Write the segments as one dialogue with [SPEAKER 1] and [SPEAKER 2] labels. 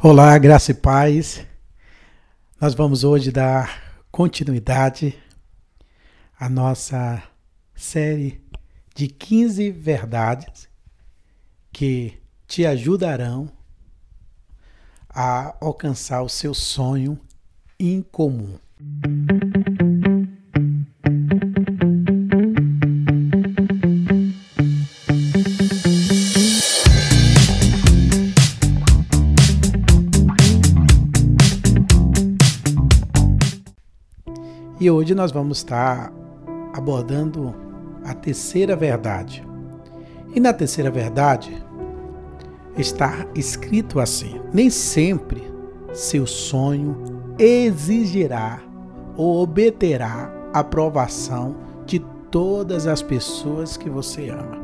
[SPEAKER 1] Olá, graça e paz. Nós vamos hoje dar continuidade à nossa série de 15 verdades que te ajudarão a alcançar o seu sonho incomum. E hoje nós vamos estar abordando a terceira verdade. E na terceira verdade está escrito assim: nem sempre seu sonho exigirá ou obterá aprovação de todas as pessoas que você ama.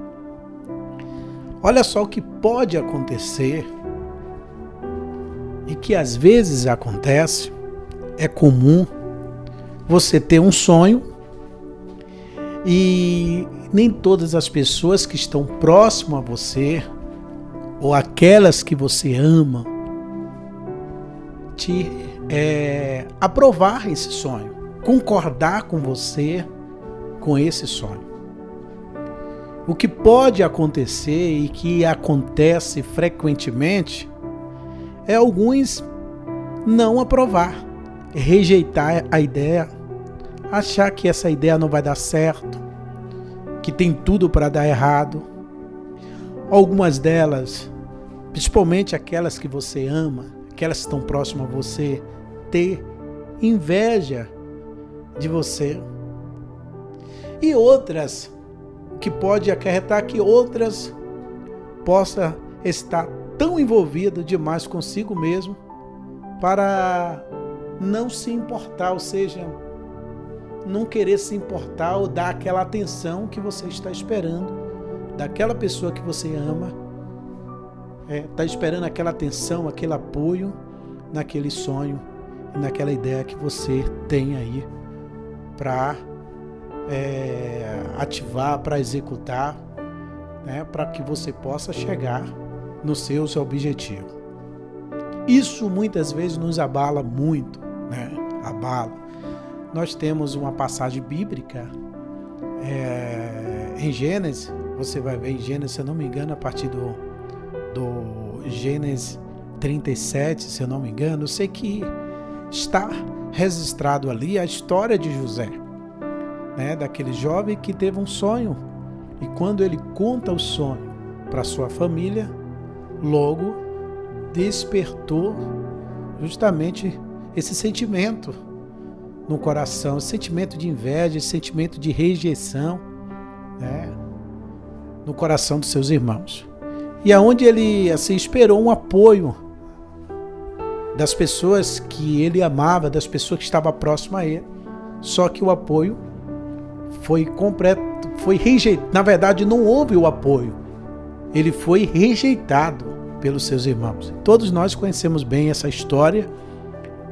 [SPEAKER 1] Olha só o que pode acontecer e que às vezes acontece, é comum você ter um sonho e nem todas as pessoas que estão próximo a você ou aquelas que você ama te é, aprovar esse sonho, concordar com você com esse sonho. O que pode acontecer e que acontece frequentemente é alguns não aprovar rejeitar a ideia, achar que essa ideia não vai dar certo, que tem tudo para dar errado. Algumas delas, principalmente aquelas que você ama, aquelas que estão próximas a você, ter inveja de você. E outras que pode acarretar que outras possa estar tão envolvido demais consigo mesmo para não se importar, ou seja, não querer se importar ou dar aquela atenção que você está esperando daquela pessoa que você ama, está é, tá esperando aquela atenção, aquele apoio naquele sonho naquela ideia que você tem aí para é, ativar, para executar, né, para que você possa chegar nos seus objetivos. Isso muitas vezes nos abala muito, né? Abala. Nós temos uma passagem bíblica é, em Gênesis, você vai ver em Gênesis, se eu não me engano, a partir do, do Gênesis 37, se eu não me engano, eu sei que está registrado ali a história de José, né? daquele jovem que teve um sonho e quando ele conta o sonho para sua família, logo despertou justamente esse sentimento no coração, esse sentimento de inveja, esse sentimento de rejeição, né, no coração dos seus irmãos. E aonde ele assim esperou um apoio das pessoas que ele amava, das pessoas que estavam próximas a ele. Só que o apoio foi completo, foi rejeitado. Na verdade, não houve o apoio. Ele foi rejeitado pelos seus irmãos. Todos nós conhecemos bem essa história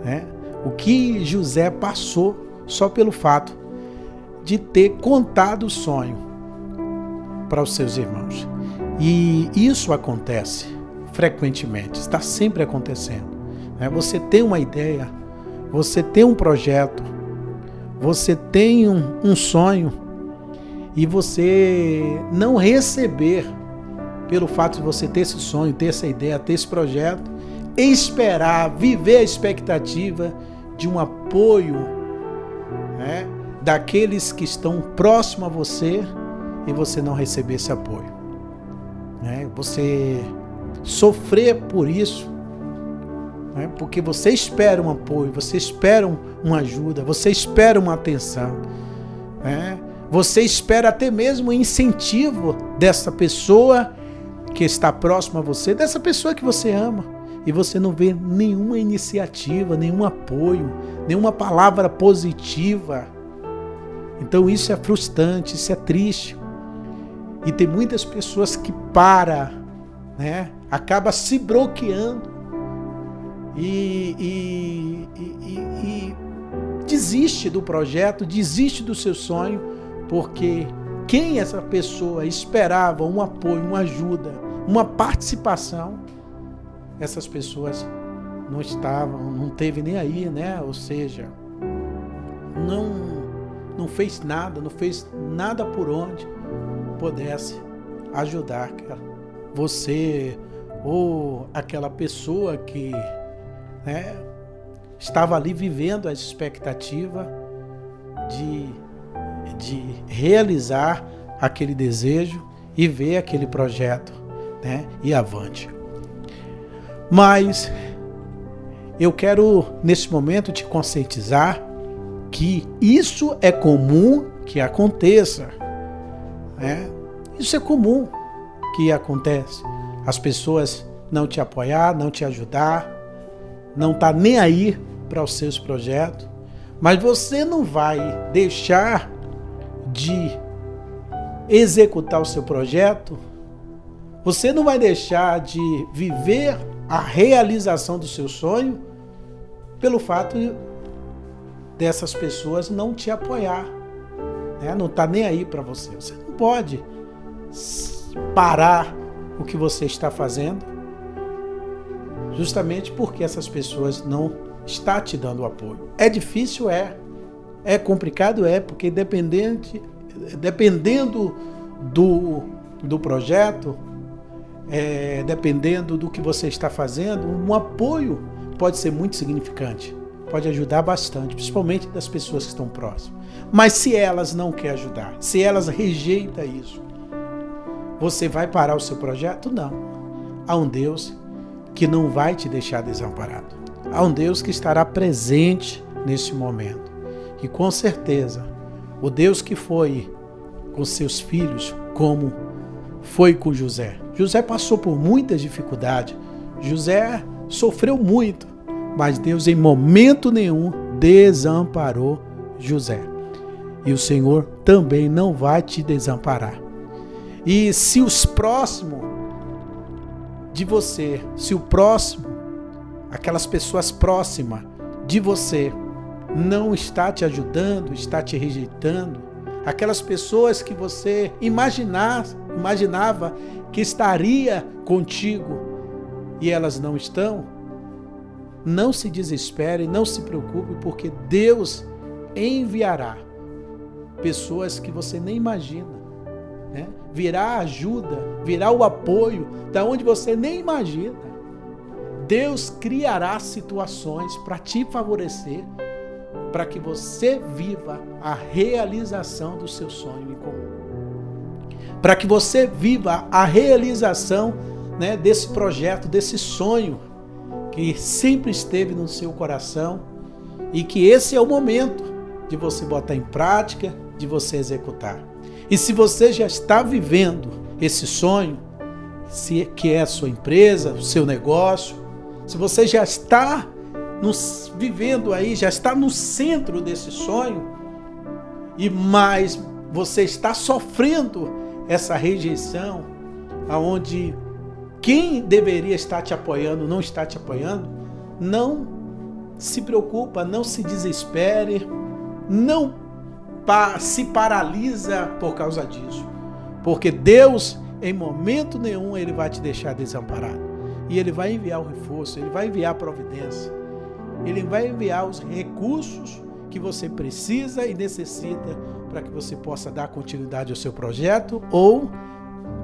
[SPEAKER 1] né? O que José passou só pelo fato de ter contado o sonho para os seus irmãos. E isso acontece frequentemente, está sempre acontecendo. Né? Você tem uma ideia, você tem um projeto, você tem um, um sonho e você não receber pelo fato de você ter esse sonho, ter essa ideia, ter esse projeto, esperar, viver a expectativa de um apoio né, daqueles que estão próximos a você e você não receber esse apoio. Né? Você sofrer por isso, né? porque você espera um apoio, você espera uma ajuda, você espera uma atenção. Né? Você espera até mesmo o incentivo dessa pessoa que está próxima a você, dessa pessoa que você ama e você não vê nenhuma iniciativa, nenhum apoio, nenhuma palavra positiva. Então isso é frustrante, isso é triste. E tem muitas pessoas que para, né? Acaba se bloqueando e, e, e, e desiste do projeto, desiste do seu sonho, porque quem essa pessoa esperava um apoio, uma ajuda, uma participação, essas pessoas não estava, não teve nem aí, né? Ou seja, não não fez nada, não fez nada por onde pudesse ajudar você ou aquela pessoa que né, estava ali vivendo a expectativa de, de realizar aquele desejo e ver aquele projeto né, ir avante. Mas eu quero, nesse momento, te conscientizar que isso é comum que aconteça. Né? Isso é comum que acontece. As pessoas não te apoiar, não te ajudar, não tá nem aí para os seus projetos, mas você não vai deixar de executar o seu projeto, você não vai deixar de viver a realização do seu sonho pelo fato dessas pessoas não te apoiar, né? não tá nem aí para você. Você não pode parar o que você está fazendo, justamente porque essas pessoas não está te dando apoio. É difícil, é. É complicado, é, porque dependente, dependendo do, do projeto, é, dependendo do que você está fazendo, um apoio pode ser muito significante, pode ajudar bastante, principalmente das pessoas que estão próximas. Mas se elas não querem ajudar, se elas rejeitam isso, você vai parar o seu projeto? Não. Há um Deus que não vai te deixar desamparado. Há um Deus que estará presente nesse momento. E com certeza, o Deus que foi com seus filhos, como foi com José. José passou por muitas dificuldades. José sofreu muito, mas Deus em momento nenhum desamparou José. E o Senhor também não vai te desamparar. E se os próximos de você, se o próximo, aquelas pessoas próximas de você, não está te ajudando, está te rejeitando, aquelas pessoas que você imaginar, imaginava que estaria contigo e elas não estão, não se desespere, não se preocupe, porque Deus enviará pessoas que você nem imagina né? virá ajuda, virá o apoio da onde você nem imagina. Deus criará situações para te favorecer, para que você viva a realização do seu sonho em comum. Para que você viva a realização né, desse projeto, desse sonho que sempre esteve no seu coração e que esse é o momento de você botar em prática, de você executar. E se você já está vivendo esse sonho, se que é a sua empresa, o seu negócio, se você já está nos, vivendo aí, já está no centro desse sonho, e mais você está sofrendo essa rejeição, aonde quem deveria estar te apoiando não está te apoiando, não se preocupa, não se desespere, não se paralisa por causa disso. Porque Deus, em momento nenhum, ele vai te deixar desamparado. E ele vai enviar o reforço, ele vai enviar a providência. Ele vai enviar os recursos que você precisa e necessita para que você possa dar continuidade ao seu projeto ou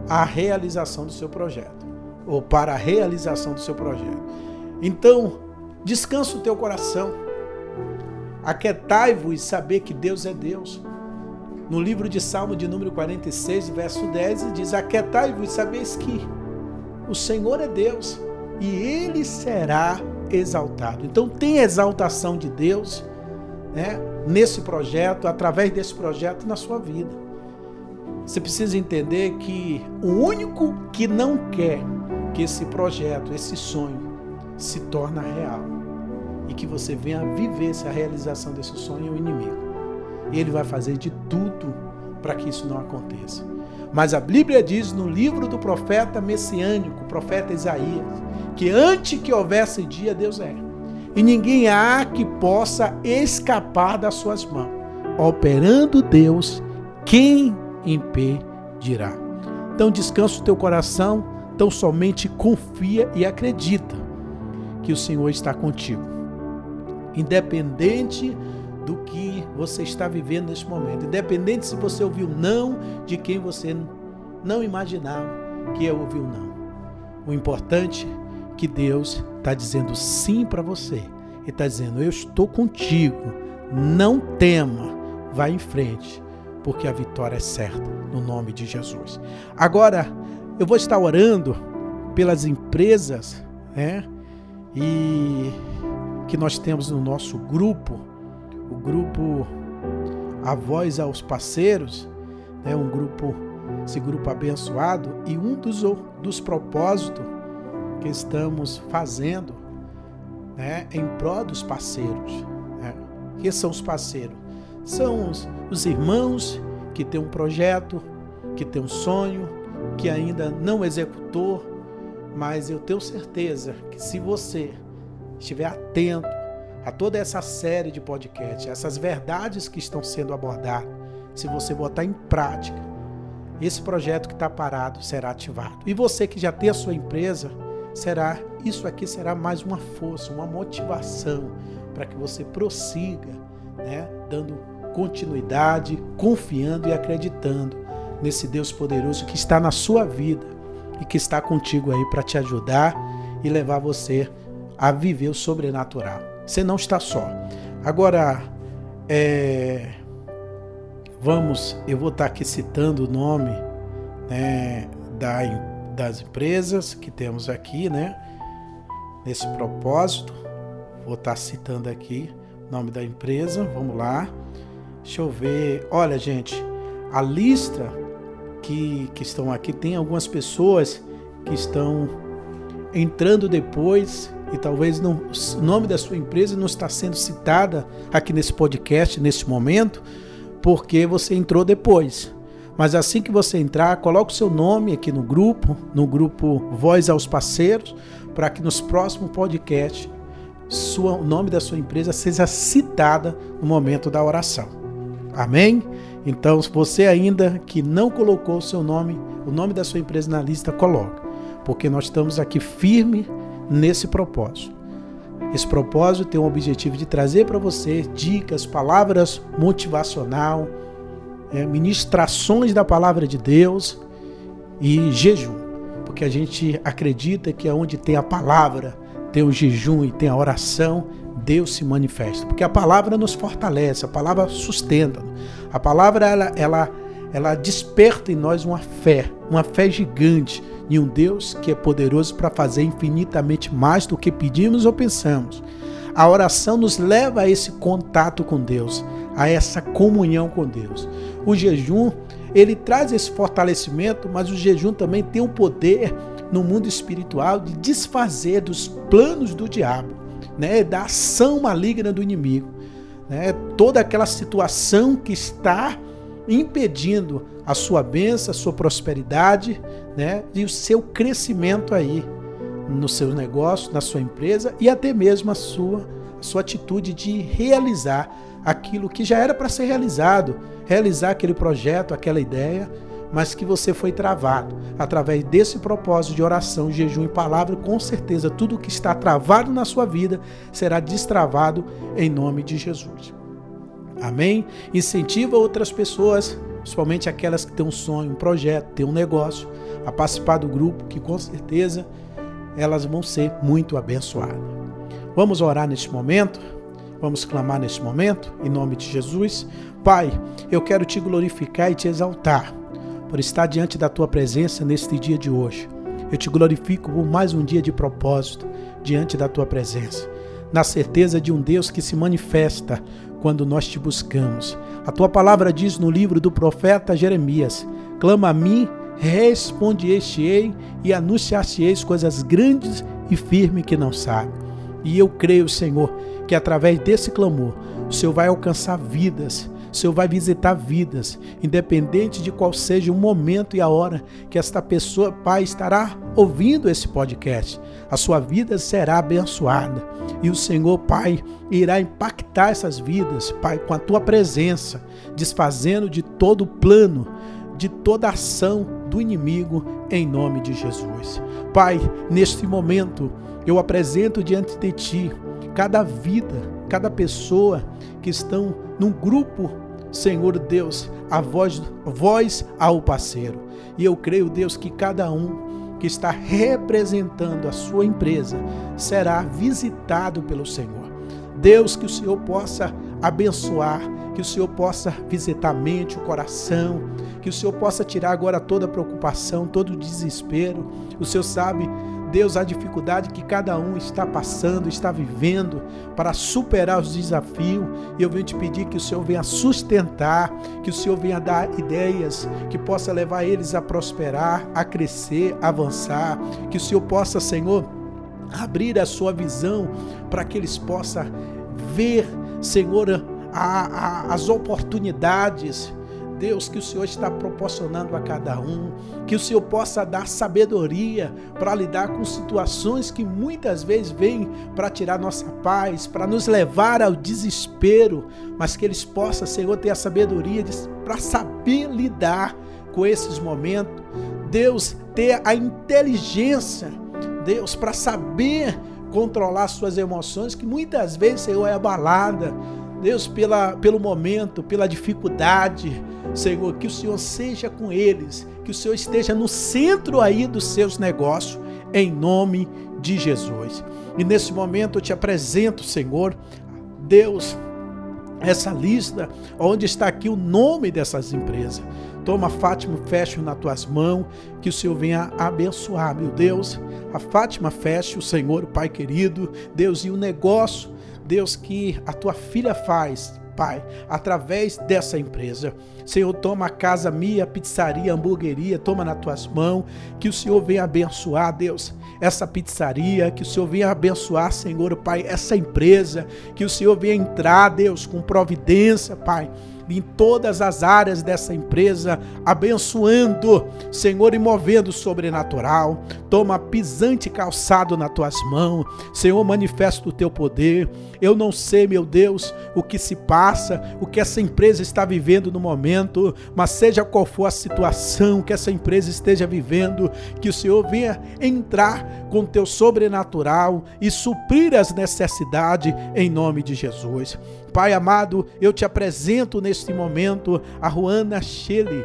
[SPEAKER 1] a realização do seu projeto, ou para a realização do seu projeto. Então, descansa o teu coração Aquetai-vos e saber que Deus é Deus. No livro de Salmo de número 46, verso 10, diz: Aquetai-vos e sabeis que o Senhor é Deus e ele será exaltado. Então tem exaltação de Deus né, nesse projeto, através desse projeto na sua vida. Você precisa entender que o único que não quer que esse projeto, esse sonho, se torne real e que você venha viver essa realização desse sonho é o inimigo. Ele vai fazer de tudo para que isso não aconteça. Mas a Bíblia diz no livro do profeta messiânico, profeta Isaías, que antes que houvesse dia, Deus é. E ninguém há que possa escapar das suas mãos. Operando Deus, quem impedirá? Então descansa o teu coração, então somente confia e acredita que o Senhor está contigo. Independente do que você está vivendo neste momento, independente se você ouviu não de quem você não imaginava que ia ouvir o não. O importante é que Deus está dizendo sim para você. Ele está dizendo: Eu estou contigo, não tema, vá em frente, porque a vitória é certa, no nome de Jesus. Agora, eu vou estar orando pelas empresas, né? E que nós temos no nosso grupo, o grupo A Voz aos Parceiros, né? Um grupo, esse grupo abençoado e um dos, dos propósitos que estamos fazendo, né? Em prol dos parceiros, né? Que são os parceiros? São os, os irmãos que têm um projeto, que têm um sonho, que ainda não executou, mas eu tenho certeza que se você estiver atento a toda essa série de podcasts, essas verdades que estão sendo abordadas, se você botar em prática, esse projeto que está parado será ativado. E você que já tem a sua empresa, será isso aqui será mais uma força, uma motivação para que você prossiga, né, dando continuidade, confiando e acreditando nesse Deus poderoso que está na sua vida e que está contigo aí para te ajudar e levar você a viver o sobrenatural. Você não está só. Agora, é, vamos, eu vou estar aqui citando o nome né, da, das empresas que temos aqui, né? Nesse propósito, vou estar citando aqui o nome da empresa. Vamos lá. Deixa eu ver. Olha, gente, a lista que, que estão aqui, tem algumas pessoas que estão entrando depois e talvez não, o nome da sua empresa não está sendo citada aqui nesse podcast, nesse momento, porque você entrou depois. Mas assim que você entrar, coloque o seu nome aqui no grupo, no grupo Voz aos Parceiros, para que nos próximos podcasts sua, o nome da sua empresa seja citada no momento da oração. Amém? Então, se você ainda que não colocou o seu nome, o nome da sua empresa na lista, coloque, porque nós estamos aqui firme nesse propósito. Esse propósito tem o objetivo de trazer para você dicas, palavras motivacional, é, ministrações da palavra de Deus e jejum, porque a gente acredita que onde tem a palavra, tem o jejum e tem a oração, Deus se manifesta, porque a palavra nos fortalece, a palavra sustenta. A palavra ela, ela, ela desperta em nós uma fé, uma fé gigante em um Deus que é poderoso para fazer infinitamente mais do que pedimos ou pensamos. A oração nos leva a esse contato com Deus, a essa comunhão com Deus. O jejum, ele traz esse fortalecimento, mas o jejum também tem o poder no mundo espiritual de desfazer dos planos do diabo né, da ação maligna do inimigo. Né, toda aquela situação que está impedindo a sua bênção, a sua prosperidade né, e o seu crescimento aí no seu negócio, na sua empresa e até mesmo a sua, a sua atitude de realizar aquilo que já era para ser realizado, realizar aquele projeto, aquela ideia mas que você foi travado. Através desse propósito de oração, jejum e palavra, com certeza tudo que está travado na sua vida será destravado em nome de Jesus. Amém? Incentiva outras pessoas, principalmente aquelas que têm um sonho, um projeto, têm um negócio, a participar do grupo, que com certeza elas vão ser muito abençoadas. Vamos orar neste momento? Vamos clamar neste momento, em nome de Jesus. Pai, eu quero te glorificar e te exaltar por estar diante da tua presença neste dia de hoje. Eu te glorifico por mais um dia de propósito diante da tua presença, na certeza de um Deus que se manifesta quando nós te buscamos. A tua palavra diz no livro do profeta Jeremias: Clama a mim, responde-te-ei e anunciar-te-eis coisas grandes e firmes que não sabe. E eu creio, Senhor, que através desse clamor o Senhor vai alcançar vidas o Senhor vai visitar vidas, independente de qual seja o momento e a hora que esta pessoa, Pai, estará ouvindo esse podcast. A sua vida será abençoada e o Senhor, Pai, irá impactar essas vidas, Pai, com a tua presença, desfazendo de todo o plano, de toda ação do inimigo em nome de Jesus. Pai, neste momento, eu apresento diante de Ti cada vida, cada pessoa que estão num grupo, Senhor Deus, a voz, voz ao parceiro. E eu creio, Deus, que cada um que está representando a sua empresa será visitado pelo Senhor. Deus, que o Senhor possa abençoar, que o Senhor possa visitar a mente, o coração, que o Senhor possa tirar agora toda a preocupação, todo o desespero. O Senhor sabe, Deus, a dificuldade que cada um está passando, está vivendo para superar os desafios. E eu venho te pedir que o Senhor venha sustentar, que o Senhor venha dar ideias que possa levar eles a prosperar, a crescer, a avançar, que o Senhor possa, Senhor, abrir a sua visão para que eles possam ver, Senhor, a, a, as oportunidades. Deus, que o Senhor está proporcionando a cada um, que o Senhor possa dar sabedoria para lidar com situações que muitas vezes vêm para tirar nossa paz, para nos levar ao desespero, mas que eles possam, Senhor, ter a sabedoria para saber lidar com esses momentos. Deus, ter a inteligência Deus, para saber controlar suas emoções, que muitas vezes, Senhor, é abalada. Deus, pela, pelo momento, pela dificuldade, Senhor, que o Senhor seja com eles, que o Senhor esteja no centro aí dos seus negócios, em nome de Jesus. E nesse momento eu te apresento, Senhor, Deus, essa lista, onde está aqui o nome dessas empresas. Toma, Fátima, feche nas tuas mãos, que o Senhor venha abençoar, meu Deus. A Fátima feche, o Senhor, o Pai querido, Deus, e o negócio, Deus, que a tua filha faz, Pai, através dessa empresa. Senhor, toma a casa minha, pizzaria, hamburgueria, toma nas tuas mãos, que o Senhor venha abençoar, Deus, essa pizzaria, que o Senhor venha abençoar, Senhor, Pai, essa empresa, que o Senhor venha entrar, Deus, com providência, Pai em todas as áreas dessa empresa, abençoando, Senhor, e movendo o sobrenatural. Toma pisante calçado nas tuas mãos, Senhor, manifesta o teu poder. Eu não sei, meu Deus, o que se passa, o que essa empresa está vivendo no momento, mas seja qual for a situação que essa empresa esteja vivendo, que o Senhor venha entrar com o teu sobrenatural e suprir as necessidades em nome de Jesus. Pai amado, eu te apresento neste momento a Juana Shelley,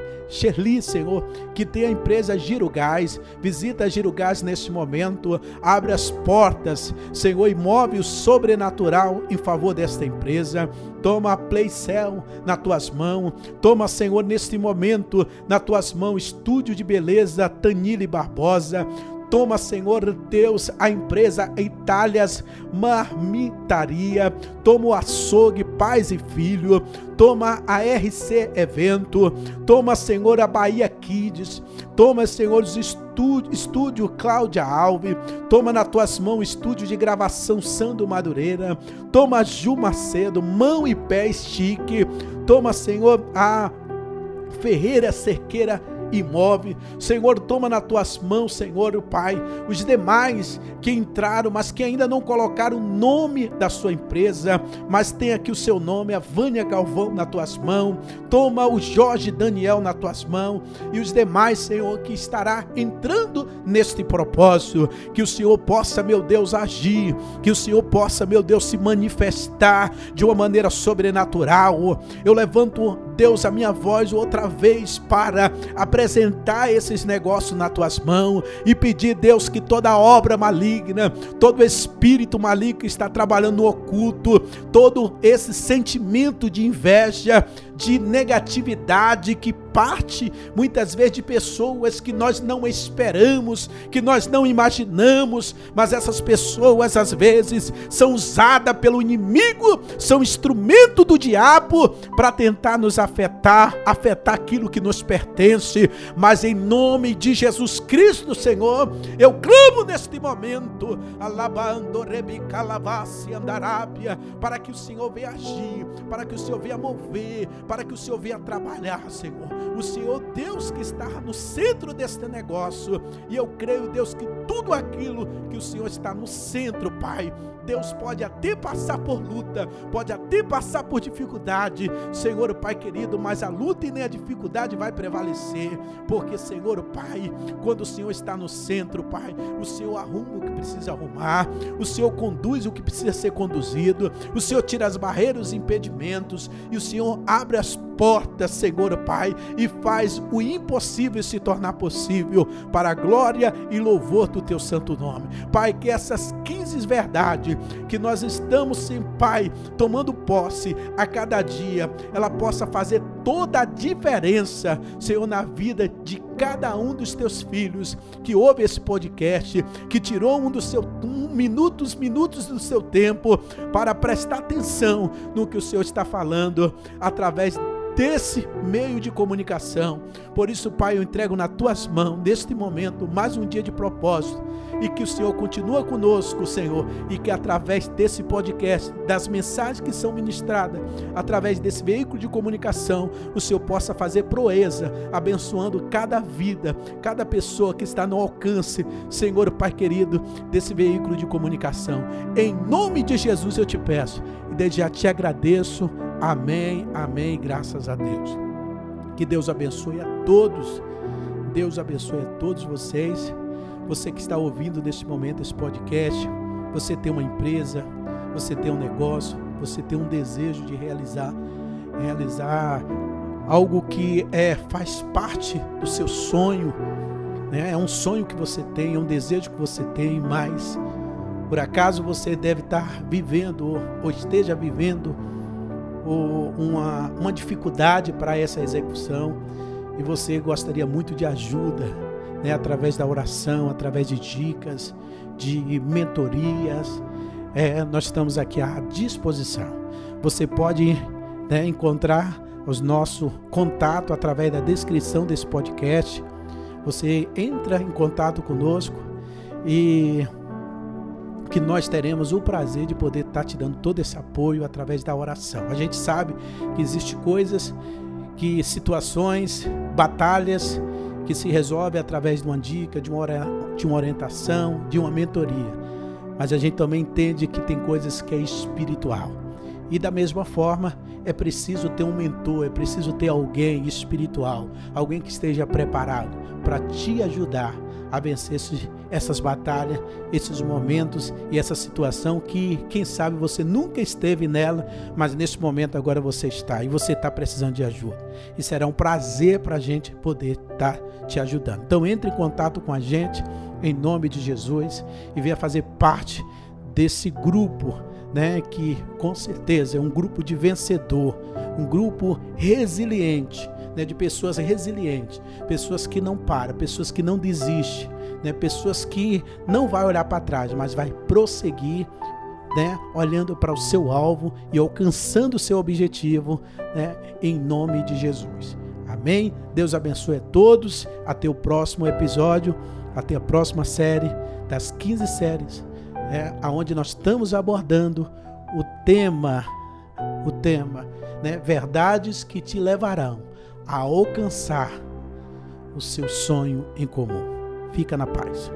[SPEAKER 1] Senhor, que tem a empresa Girogás, visita a neste momento, abre as portas, Senhor, e move o sobrenatural em favor desta empresa. Toma a Playcell nas tuas mãos, toma, Senhor, neste momento, nas tuas mãos, estúdio de beleza Tanile Barbosa, Toma, Senhor Deus, a empresa Itálias Marmitaria. Toma o açougue Pais e Filho. Toma a RC Evento. Toma, Senhor, a Bahia Kids. Toma, Senhor, os estúdio, Cláudia Alves. Toma nas tuas mãos estúdio de gravação Sando Madureira. Toma Ju Macedo, mão e pé estique. Toma, Senhor, a Ferreira Cerqueira e move. Senhor, toma nas tuas mãos, Senhor, o Pai, os demais que entraram, mas que ainda não colocaram o nome da sua empresa, mas tem aqui o seu nome, a Vânia Galvão nas tuas mãos. Toma o Jorge Daniel nas tuas mãos e os demais, Senhor, que estará entrando neste propósito, que o Senhor possa, meu Deus, agir, que o Senhor possa, meu Deus, se manifestar de uma maneira sobrenatural. Eu levanto, Deus, a minha voz outra vez para apresentar apresentar esses negócios nas tuas mãos e pedir, Deus, que toda obra maligna, todo espírito maligno que está trabalhando no oculto, todo esse sentimento de inveja, de negatividade que parte muitas vezes de pessoas que nós não esperamos, que nós não imaginamos, mas essas pessoas às vezes são usadas pelo inimigo, são instrumento do diabo para tentar nos afetar, afetar aquilo que nos pertence, mas em nome de Jesus Cristo, Senhor, eu clamo neste momento, alabando rebicalavasse andarábia, para que o Senhor venha agir, para que o Senhor venha mover, para que o Senhor venha trabalhar, Senhor. O Senhor Deus que está no centro deste negócio. E eu creio, Deus, que tudo aquilo que o Senhor está no centro, Pai, Deus pode até passar por luta, pode até passar por dificuldade, Senhor, Pai querido, mas a luta e nem a dificuldade vai prevalecer, porque, Senhor, Pai, quando o Senhor está no centro, Pai, o Senhor arruma o que precisa arrumar, o Senhor conduz o que precisa ser conduzido, o Senhor tira as barreiras, os impedimentos, e o Senhor abre as portas, Senhor, Pai, e faz o impossível se tornar possível para a glória e louvor do teu santo nome. Pai, que essas 15 verdades que nós estamos, sim, Pai, tomando posse a cada dia, ela possa fazer toda a diferença, Senhor, na vida de cada um dos teus filhos que ouve esse podcast, que tirou um dos seus um minutos, minutos do seu tempo para prestar atenção no que o Senhor está falando através desse meio de comunicação. Por isso, Pai, eu entrego nas tuas mãos, neste momento, mais um dia de propósito. E que o Senhor continue conosco, Senhor. E que através desse podcast, das mensagens que são ministradas, através desse veículo de comunicação, o Senhor possa fazer proeza, abençoando cada vida, cada pessoa que está no alcance, Senhor, Pai querido, desse veículo de comunicação. Em nome de Jesus eu te peço. E desde já te agradeço Amém, amém, graças a Deus. Que Deus abençoe a todos. Deus abençoe a todos vocês. Você que está ouvindo neste momento esse podcast, você tem uma empresa, você tem um negócio, você tem um desejo de realizar, realizar algo que é faz parte do seu sonho, né? É um sonho que você tem, é um desejo que você tem, mas por acaso você deve estar vivendo ou esteja vivendo uma, uma dificuldade para essa execução e você gostaria muito de ajuda, né, através da oração, através de dicas, de mentorias, é, nós estamos aqui à disposição. Você pode né, encontrar os nosso contato através da descrição desse podcast. Você entra em contato conosco e que nós teremos o prazer de poder estar te dando todo esse apoio através da oração. A gente sabe que existem coisas, que situações, batalhas que se resolvem através de uma dica, de uma, de uma orientação, de uma mentoria. Mas a gente também entende que tem coisas que é espiritual. E da mesma forma, é preciso ter um mentor, é preciso ter alguém espiritual, alguém que esteja preparado para te ajudar a vencer essas batalhas, esses momentos e essa situação que, quem sabe, você nunca esteve nela, mas nesse momento agora você está e você está precisando de ajuda. E será um prazer para a gente poder estar tá te ajudando. Então entre em contato com a gente em nome de Jesus e venha fazer parte desse grupo, né, que com certeza é um grupo de vencedor, um grupo resiliente, né, de pessoas resilientes, pessoas que não param, pessoas que não desistem, né, pessoas que não vai olhar para trás, mas vai prosseguir, né, olhando para o seu alvo e alcançando o seu objetivo, né, em nome de Jesus. Amém? Deus abençoe a todos. Até o próximo episódio, até a próxima série das 15 séries, né, aonde nós estamos abordando o tema, o tema, né, verdades que te levarão a alcançar o seu sonho em comum. Fica na paz.